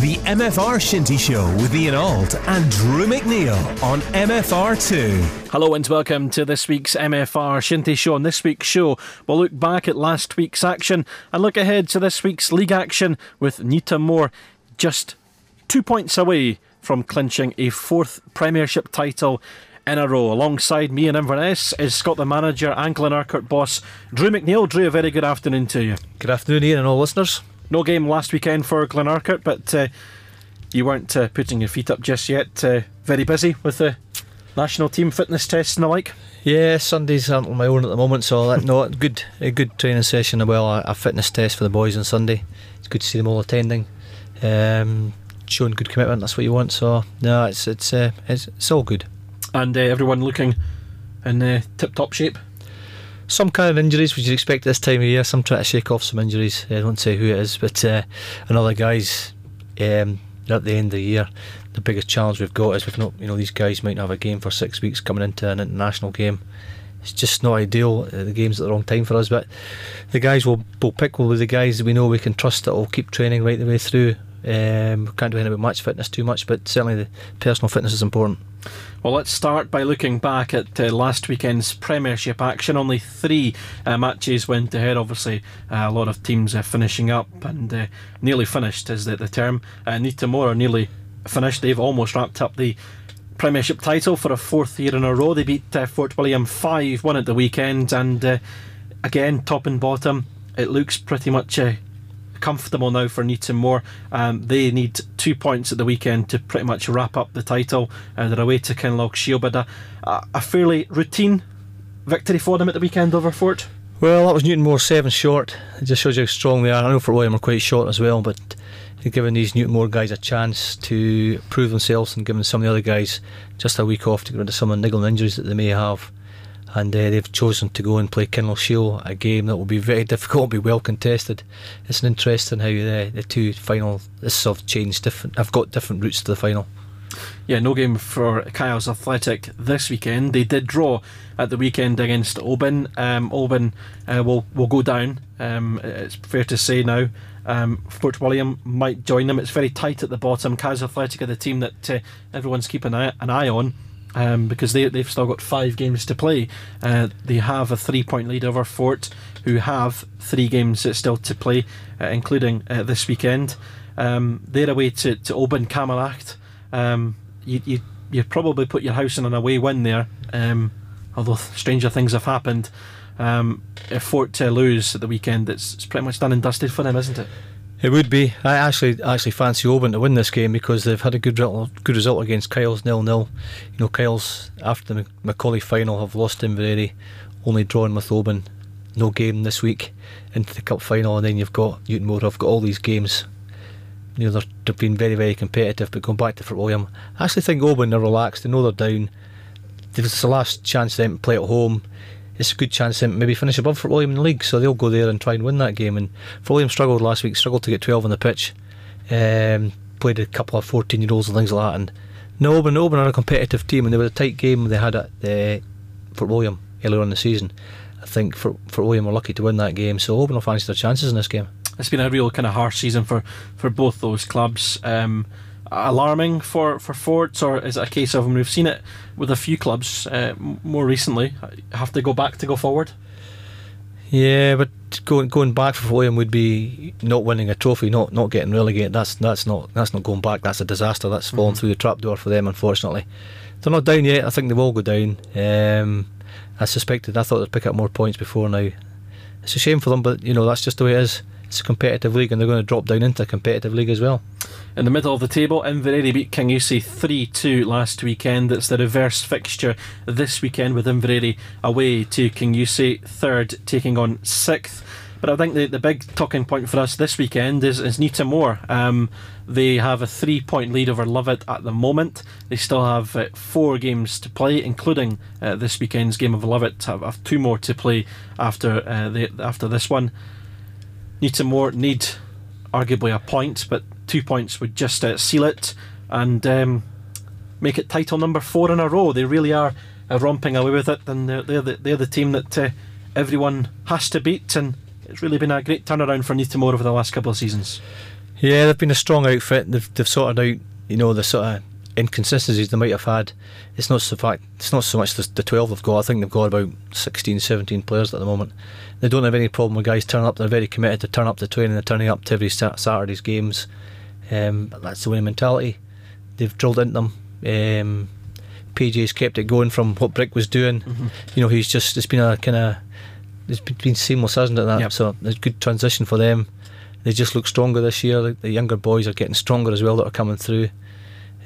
The MFR Shinty Show with Ian Auld and Drew McNeil on MFR2. Hello and welcome to this week's MFR Shinty Show. On this week's show, we'll look back at last week's action and look ahead to this week's league action with Newtonmore just two points away from clinching a fourth Premiership title in a row. Alongside me in Inverness is Scotland manager and Glenurquhart boss Drew McNeil. Drew, a very good afternoon to you. Good afternoon, Ian, and all listeners. No game last weekend for Glenurquhart, but uh, you weren't uh, putting your feet up just yet. Uh, very busy with the national team fitness tests and the like. Yeah, Sundays aren't on my own at the moment, so that, no, good a good training session as well. A, a, fitness test for the boys on Sunday. It's good to see them all attending, um, showing good commitment. That's what you want. So no, it's it's uh, it's, it's all good and uh, everyone looking in uh, tip top shape. Some kind of injuries, which you'd expect this time of year. Some try to shake off some injuries. I don't say who it is, but uh, another guys um, at the end of the year. The biggest challenge we've got is we've not, you know, these guys might not have a game for six weeks coming into an international game. It's just not ideal. Uh, the game's at the wrong time for us, but the guys will will pick will be the guys that we know we can trust that will keep training right the way through. Um, we can't do anything about match fitness too much, but certainly the personal fitness is important. Well, let's start by looking back at uh, last weekend's Premiership action. Only three uh, matches went ahead. Obviously, uh, a lot of teams uh, finishing up and uh, nearly finished, is the, the term. Uh, Newtonmore are nearly finished. They've almost wrapped up the Premiership title for a fourth year in a row. They beat uh, Fort William 5 1 at the weekend, and again, top and bottom, it looks pretty much comfortable now for Newtonmore. Um, they need two points at the weekend to pretty much wrap up the title. Uh, they're away to Kinlochshiel, but a, a, fairly routine victory for them at the weekend over Fort. Well, that was Newton Newtonmore seven short. It just shows you how strong they are. I know Fort William are quite short as well, but giving these Newton Newtonmore guys a chance to prove themselves and giving some of the other guys just a week off to get rid of some of the niggling injuries that they may have and uh, they've chosen to go and play Kinlochshiel, a game that will be very difficult, be well contested. It's an interesting how the, the two final have changed different. I've got different routes to the final. Yeah, no game for Kyles Athletic this weekend. They did draw at the weekend against Oban. Um, Oban uh, will will go down. Um, it's fair to say now. Um, Fort William might join them. It's very tight at the bottom. Kyles Athletic are the team that uh, everyone's keeping an eye, an eye on um, because they, they've still got five games to play. Uh, they have a three point lead over Fort, who have three games still to play, uh, including uh, this weekend. Um, they're away to, to Oban Camanachd. Um, you, you, you probably put your house on an away win there, um, although stranger things have happened. Um, if Fort lose at the weekend, it's, it's pretty much done and dusted for them, isn't it? It would be. I actually actually fancy Oban to win this game because they've had a good good result against Kyles nil nil. You know, Kyles after the Macaulay final have lost Inveraray, only drawn with Oban. No game this week into the cup final, and then you've got Newtonmore. I've got all these games. You know, they've been very very competitive. But going back to Fort William, I actually think Oban are relaxed. They know they're down. It's the last chance for them to play at home it's a good chance to maybe finish above Fort William in the league. So they'll go there and try and win that game. And William struggled last week, struggled to get 12 on the pitch. Um, played a couple of 14 year olds and things like that. And no, but Oban are a competitive team, and they were a tight game they had at uh, Fort William earlier in the season. I think for Fort William were lucky to win that game, so Oban will fancy their chances in this game. It's been a real kind of harsh season for, for both those clubs. Um, alarming for, for Forts, or is it a case of, and we've seen it with a few clubs uh, more recently, have to go back to go forward? Yeah, but going going back for William would be not winning a trophy, not not getting relegated. That's that's not that's not going back. That's a disaster. That's fallen mm-hmm. through the trapdoor for them. Unfortunately, they're not down yet. I think they will go down. Um, I suspected. I thought they'd pick up more points before now. It's a shame for them, but you know that's just the way it is. It's a competitive league, and they're going to drop down into a competitive league as well. In the middle of the table, Inveraray beat Kingussie 3 2 last weekend. It's the reverse fixture this weekend with Inveraray away to Kingussie, third taking on sixth. But I think the, the big talking point for us this weekend is, is Newtonmore. Um, they have a three point lead over Lovat at the moment. They still have uh, four games to play, including uh, this weekend's game of Lovat. Have, have two more to play after uh, the, after this one. Newtonmore need arguably a point, but two points would just uh, seal it and um, make it title number four in a row. They really are uh, romping away with it, and they're, they're, the, they're the team that uh, everyone has to beat. And it's really been a great turnaround for Newtonmore over the last couple of seasons. Yeah, they've been a strong outfit. They've, they've sorted out, you know, the sort of inconsistencies they might have had. It's not so fact. It's not so much the, the 12 they've got. I think they've got about 16, 17 players at the moment. They don't have any problem with guys turning up. They're very committed to turn up to training. They're turning up to every Saturday's games. Um, that's the winning mentality. They've drilled into them. Um, PJ's kept it going from what Brick was doing. Mm-hmm. You know, he's just it's been a kind of it's been seamless, hasn't it? That yep. so it's a good transition for them. They just look stronger this year. The younger boys are getting stronger as well that are coming through.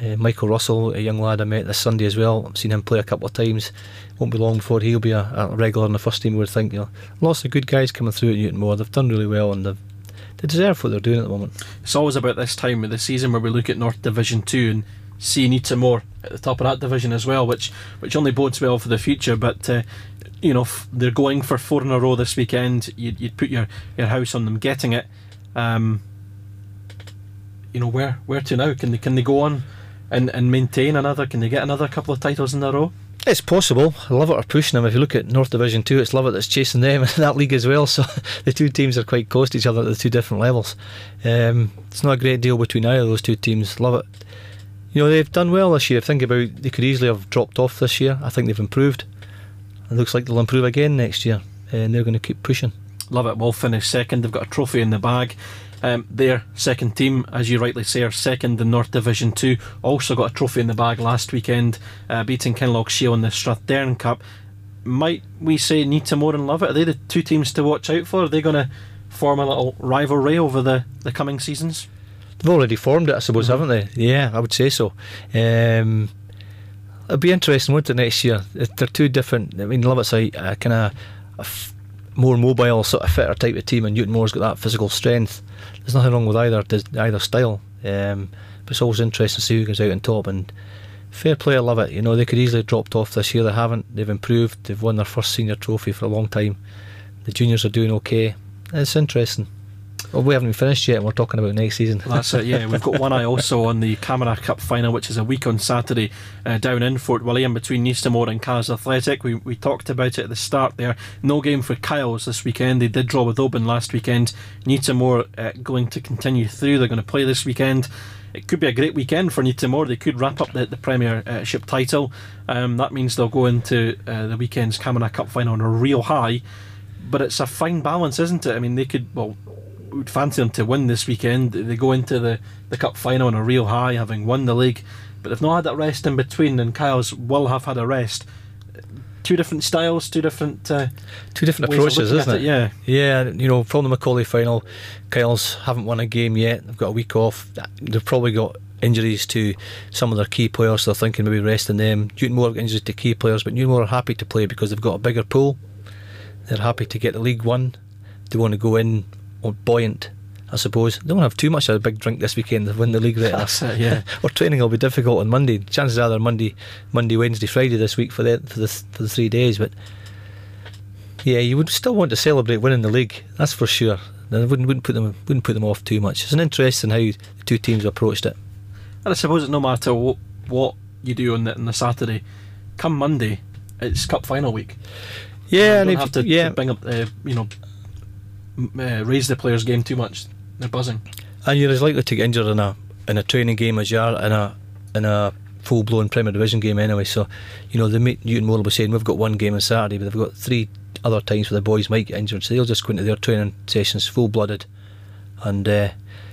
Uh, Michael Russell, a young lad I met this Sunday as well. I've seen him play a couple of times. Won't be long before he'll be a, a regular in the first team. We would think. You know, lots of good guys coming through at Newtonmore. They've done really well and they've they deserve what they're doing at the moment. It's always about this time of the season where we look at North Division Two and see Newtonmore at the top of that division as well, which which only bodes well for the future. But uh, you know f- they're going for four in a row this weekend. You'd, you'd put your, your house on them getting it. Um, you know where where to now? Can they can they go on and, and maintain another? Can they get another couple of titles in a row? It's possible. Lovat are pushing them. If you look at North Division Two, it's Lovat that's chasing them in that league as well. So the two teams are quite close to each other at the two different levels. Um, it's not a great deal between either of those two teams. Lovat, you know, they've done well this year. Think about they could easily have dropped off this year. I think they've improved. It looks like they'll improve again next year, and they're going to keep pushing. Lovat will finish second. They've got a trophy in the bag. Um, their second team, as you rightly say, are second in North Division 2. Also got a trophy in the bag last weekend, uh, beating Kinlochshiel in the Strathdearn Cup. Might we say Newtonmore and Lovat? Are they the two teams to watch out for? Are they going to form a little rivalry over the, the coming seasons? They've already formed it, I suppose, mm-hmm. haven't they? Yeah, I would say so. Um, it'll be interesting, won't it, next year? They're two different. I mean, Lovat's a, a kind of more mobile, sort of fitter type of team, and Newtonmore's got that physical strength there's nothing wrong with either either style. Um, but it's always interesting to see who goes out on top. And fair play, I love it. You know, they could easily have dropped off this year. They haven't. They've improved. They've won their first senior trophy for a long time. The juniors are doing okay. It's interesting. Well, we haven't even finished yet, and we're talking about next season. That's it, yeah. We've got one eye also on the Camanachd Cup final, which is a week on Saturday uh, down in Fort William between Newtonmore and Kyles Athletic. We, we talked about it at the start there. No game for Kyles this weekend. They did draw with Oban last weekend. Newtonmore uh, going to continue through. They're going to play this weekend. It could be a great weekend for Newtonmore. They could wrap up the, the Premiership title. Um, that means they'll go into uh, the weekend's Camanachd Cup final on a real high but it's a fine balance, isn't it? I mean, they could well would fancy them to win this weekend. They go into the, the cup final on a real high, having won the league, but they've not had that rest in between. And Kyles will have had a rest. Two different styles, two different, uh, two different approaches, isn't it? it? Yeah, yeah. You know, from the Macaulay final, Kyles haven't won a game yet. They've got a week off. They've probably got injuries to some of their key players. So they're thinking maybe resting them. Newtonmore injuries to key players, but Newtonmore are happy to play because they've got a bigger pool. They're happy to get the League One. They want to go in or buoyant. I suppose they don't have too much of a big drink this weekend to win the league. Right? That's it, yeah. or training will be difficult on Monday. Chances are they're Monday, Monday, Wednesday, Friday this week for the for the for the three days. But yeah, you would still want to celebrate winning the league. That's for sure. I wouldn't wouldn't put them wouldn't put them off too much. It's an interest in how the two teams approached it. And I suppose it no matter what, what you do on the, on the Saturday, come Monday, it's cup final week. Yeah, and you and have to, yeah. to bring up, uh, you know, uh, raise the players' game too much. They're buzzing. And you're as likely to get injured in a in a training game as you are in a in a full blown Premier Division game anyway. So, you know, the Newtonmore will be saying we've got one game on Saturday, but they've got three other times where the boys might get injured. So they'll just go into their training sessions full blooded, and uh,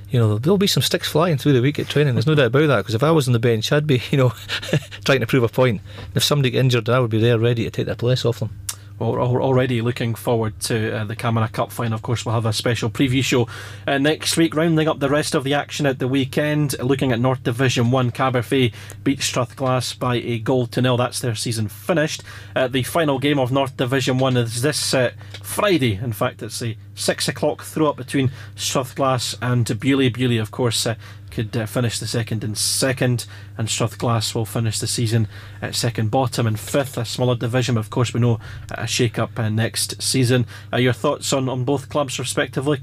you know there'll be some sticks flying through the week at training. There's no doubt about that. Because if I was on the bench, I'd be you know trying to prove a point. If somebody get injured, I would be there ready to take their place off them. We're already looking forward to uh, the Camanachd Cup final. Of course, we'll have a special preview show uh, next week, rounding up the rest of the action at the weekend. Looking at North Division 1, Caberfeidh beat Strathglass by a goal to nil. That's their season finished. Uh, the final game of North Division 1 is this uh, Friday. In fact, it's a 6 o'clock throw up between Strathglass and Beauly. Beauly, of course, uh, could uh, finish the second and second, and Strathglass will finish the season at second bottom and fifth, a smaller division. Of course, we know a shake up uh, next season. Uh, your thoughts on, on both clubs, respectively?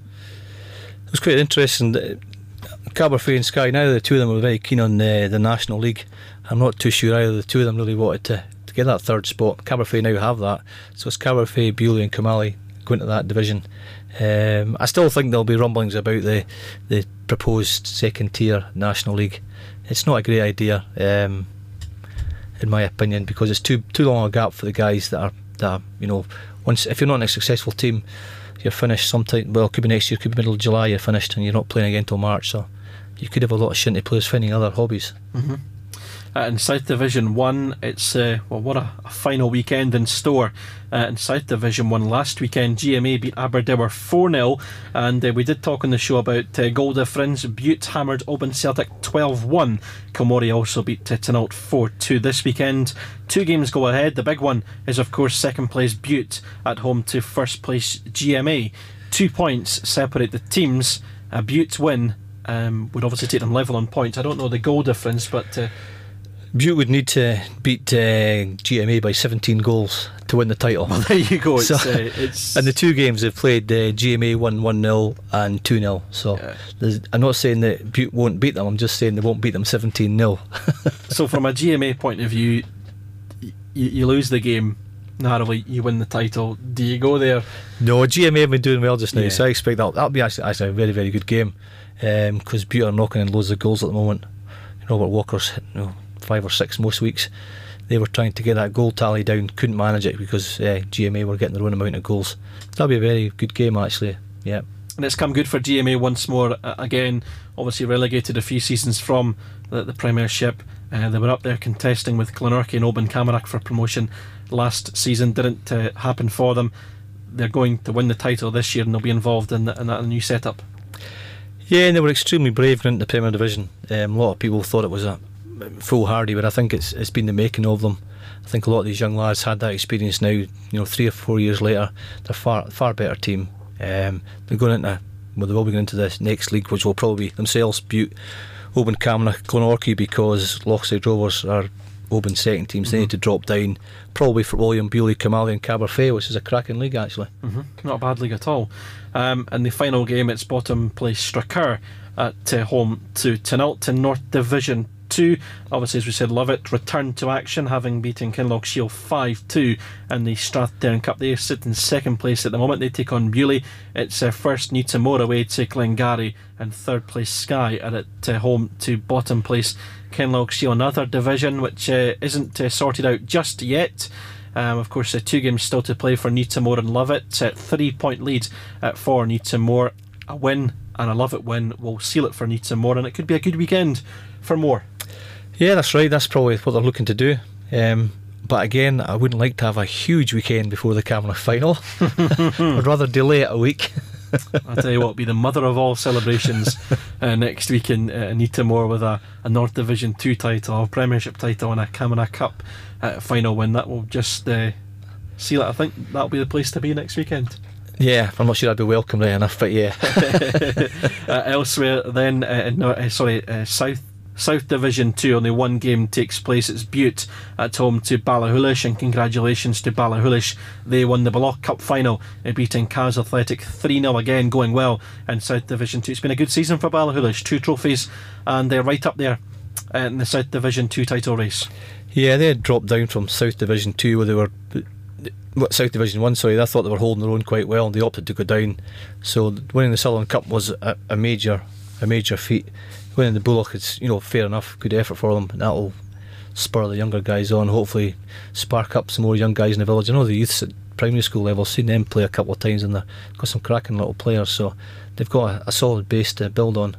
It was quite interesting. Caberfeidh and Skye, neither the two of them were very keen on uh, the National League. I'm not too sure either the two of them really wanted to, to get that third spot. Caberfeidh now have that, so it's Caberfeidh, Beauly, and Kilmallie going to that division. Um, I still think there'll be rumblings about the the proposed second tier National League. It's not a great idea, um, in my opinion, because it's too too long a gap for the guys that are that are, you know once if you're not in a successful team, you're finished sometime. Well, could be next year, could be middle of July. You're finished, and you're not playing again until March. So you could have a lot of shinty players finding other hobbies. Mm-hmm. Uh, in South Division 1, it's, uh, well, what a, a, final weekend in store. Uh, in South Division 1 last weekend, GMA beat Aberdour 4 0, and uh, we did talk on the show about uh, goal difference. Bute hammered Oban Celtic 12 1. Kilmory also beat Titanout 4 2 this weekend. Two games go ahead. The big one is, of course, second place Bute at home to first place GMA. Two points separate the teams. A Bute win um, would obviously take them level on points. I don't know the goal difference, but uh, Bute would need to beat uh, GMA by 17 goals to win the title. Well, there you go. It's, so, uh, it's and the two games they've played, uh, GMA won 1 0 and 2 0. So yeah. I'm not saying that Bute won't beat them, I'm just saying they won't beat them 17 0. so, from a GMA point of view, you, you lose the game narrowly, you win the title. Do you go there? No, GMA have been doing well just now, yeah. so I expect that that'll be actually, actually a very, very good game because um, Bute are knocking in loads of goals at the moment. Robert Walker's you know, five or six most weeks. They were trying to get that goal tally down, couldn't manage it because uh, GMA were getting their own amount of goals. That'll be a very good game, actually. Yeah. And it's come good for GMA once more. Uh, again, obviously relegated a few seasons from the, the Premiership. Uh, they were up there contesting with Glenorchy and Oban Camanachd for promotion last season. Didn't uh, happen for them. They're going to win the title this year and they'll be involved in, the, in that new setup. Yeah, and they were extremely brave into the Premier Division. Um, a lot of people thought it was a foolhardy, but I think it's it's been the making of them. I think a lot of these young lads had that experience now. You know, three or four years later, they're far far better team. Um, they're going into well, they will be going into this next league, which will probably be themselves Bute, Oban Camanachd, Glenorchy, because Lochside Rovers are Oban second teams. Mm-hmm. They need to drop down, probably for William Beauly, Kilmallie, and Caberfeidh, which is a cracking league actually. Mm-hmm. Not a bad league at all. Um, in the final game, it's bottom place Strachur at uh, home to Tinalton North Division 2. Obviously, as we said, Lovat returned to action, having beaten Kinlochshiel 5 2 in the Strathdearn Cup. They sit in second place at the moment. They take on Beauly. It's their first Newtonmore away to Glengarry, and third place Skye are at uh, home to bottom place Kinlochshiel. Another division which uh, isn't uh, sorted out just yet. Um, of course, uh, two games still to play for Newtonmore and Lovat. Uh, three point lead uh, for Newtonmore. A win and a Lovat win will seal it for Newtonmore, and it could be a good weekend for more. Yeah, that's right. That's probably what they're looking to do. Um, but again, I wouldn't like to have a huge weekend before the Camanachd final. I'd rather delay it a week. I'll tell you what, be the mother of all celebrations uh, next week in uh, Newtonmore with a, a North Division 2 title, a Premiership title, and a Camanachd Cup uh, final win. That will just uh, seal it. I think that'll be the place to be next weekend. Yeah, I'm not sure I'd be welcome there enough, but yeah. uh, elsewhere, then, uh, no, uh, sorry, uh, South South Division 2, only one game takes place. It's Bute at home to Ballachulish, and congratulations to Ballachulish. They won the Block Cup final, uh, beating Kyles Athletic 3 0 again, going well in South Division 2. It's been a good season for Ballachulish, two trophies, and they're right up there in the South Division 2 title race. Yeah, they had dropped down from South Division 2 where they were. South Division 1, sorry, I thought they were holding their own quite well and they opted to go down. So winning the Sutherland Cup was a, a major a major feat winning the Bullock is you know fair enough, good effort for them, and that'll spur the younger guys on. Hopefully, spark up some more young guys in the village. I know the youths at primary school level, seen them play a couple of times, and they've got some cracking little players. So they've got a, a solid base to build on.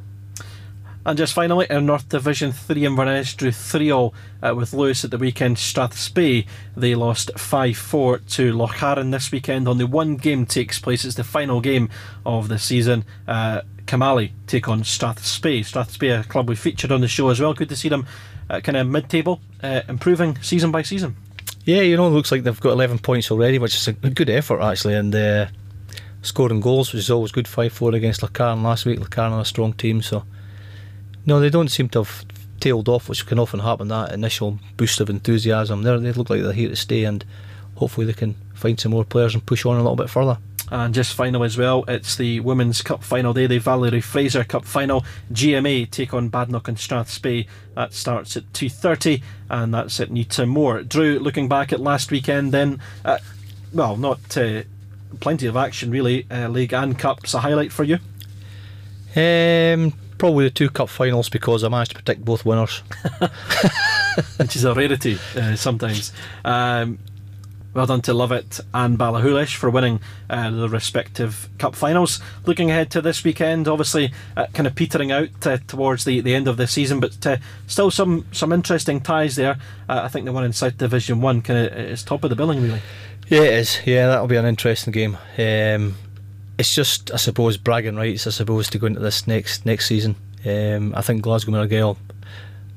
And just finally, in North Division 3, Inverness drew 3 0 uh, with Lewis at the weekend. Strathspey, they lost 5 4 to Lochcarron this weekend. Only one game takes place. It's the final game of the season. Uh, Kilmallie take on Strathspey. Strathspey, a club we featured on the show as well. Good to see them uh, kind of mid table, uh, improving season by season. Yeah, you know, it looks like they've got 11 points already, which is a good effort actually. And uh, scoring goals, which is always good 5 4 against Lochcarron last week. Lochcarron are a strong team, so no, they don't seem to have tailed off, which can often happen. That initial boost of enthusiasm, they they look like they're here to stay, and hopefully they can find some more players and push on a little bit further. And just final as well, it's the Women's Cup final day, the Valerie Fraser Cup final. GMA take on Badenoch and Strathspey. That starts at 2.30 and that's at Newtonmore. Drew, looking back at last weekend then, uh, well, not uh, plenty of action, really, uh, league and cups. A highlight for you? Um, probably the two cup finals because I managed to predict both winners. Which is a rarity uh, sometimes. Um, well done to Lovat and Ballachulish for winning uh, the respective cup finals. Looking ahead to this weekend, obviously uh, kind of petering out uh, towards the, the end of the season, but uh, still some some interesting ties there. Uh, I think the one in South Division One kind of is top of the billing, really. Yeah, it is. Yeah, that'll be an interesting game. Um, it's just, I suppose, bragging rights. I suppose to go into this next next season. Um, I think Glasgow Argyle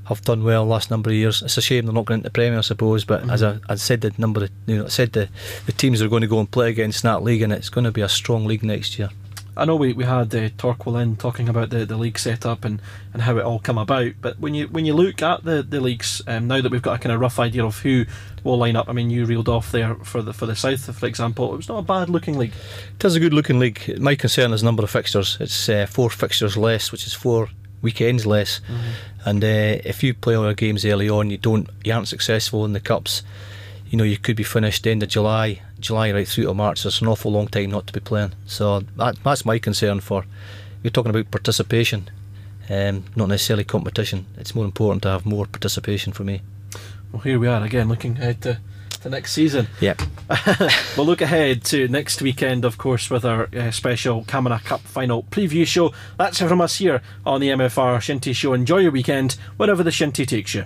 have done well last number of years. It's a shame they're not going into the Premier, I suppose. But mm-hmm. as I, I, said, the number of, you know, I said the the teams are going to go and play against that league, and it's going to be a strong league next year. I know we, we had uh, Torquil in talking about the, the league setup and, and how it all come about. But when you when you look at the the leagues um, now that we've got a kind of rough idea of who will line up, I mean you reeled off there for the for the south, for example. It was not a bad looking league. It is a good looking league. My concern is number of fixtures. It's uh, four fixtures less, which is four weekends less. Mm-hmm. And uh, if you play all your games early on, you don't, you aren't successful in the cups. You know, you could be finished end of July, July right through to March. It's an awful long time not to be playing. So that, that's my concern for. We're talking about participation, um, not necessarily competition. It's more important to have more participation for me. Well, here we are again, looking ahead to the next season. Yep. we'll look ahead to next weekend, of course, with our uh, special Camanachd Cup final preview show. That's it from us here on the MFR Shinty Show. Enjoy your weekend, wherever the Shinty takes you.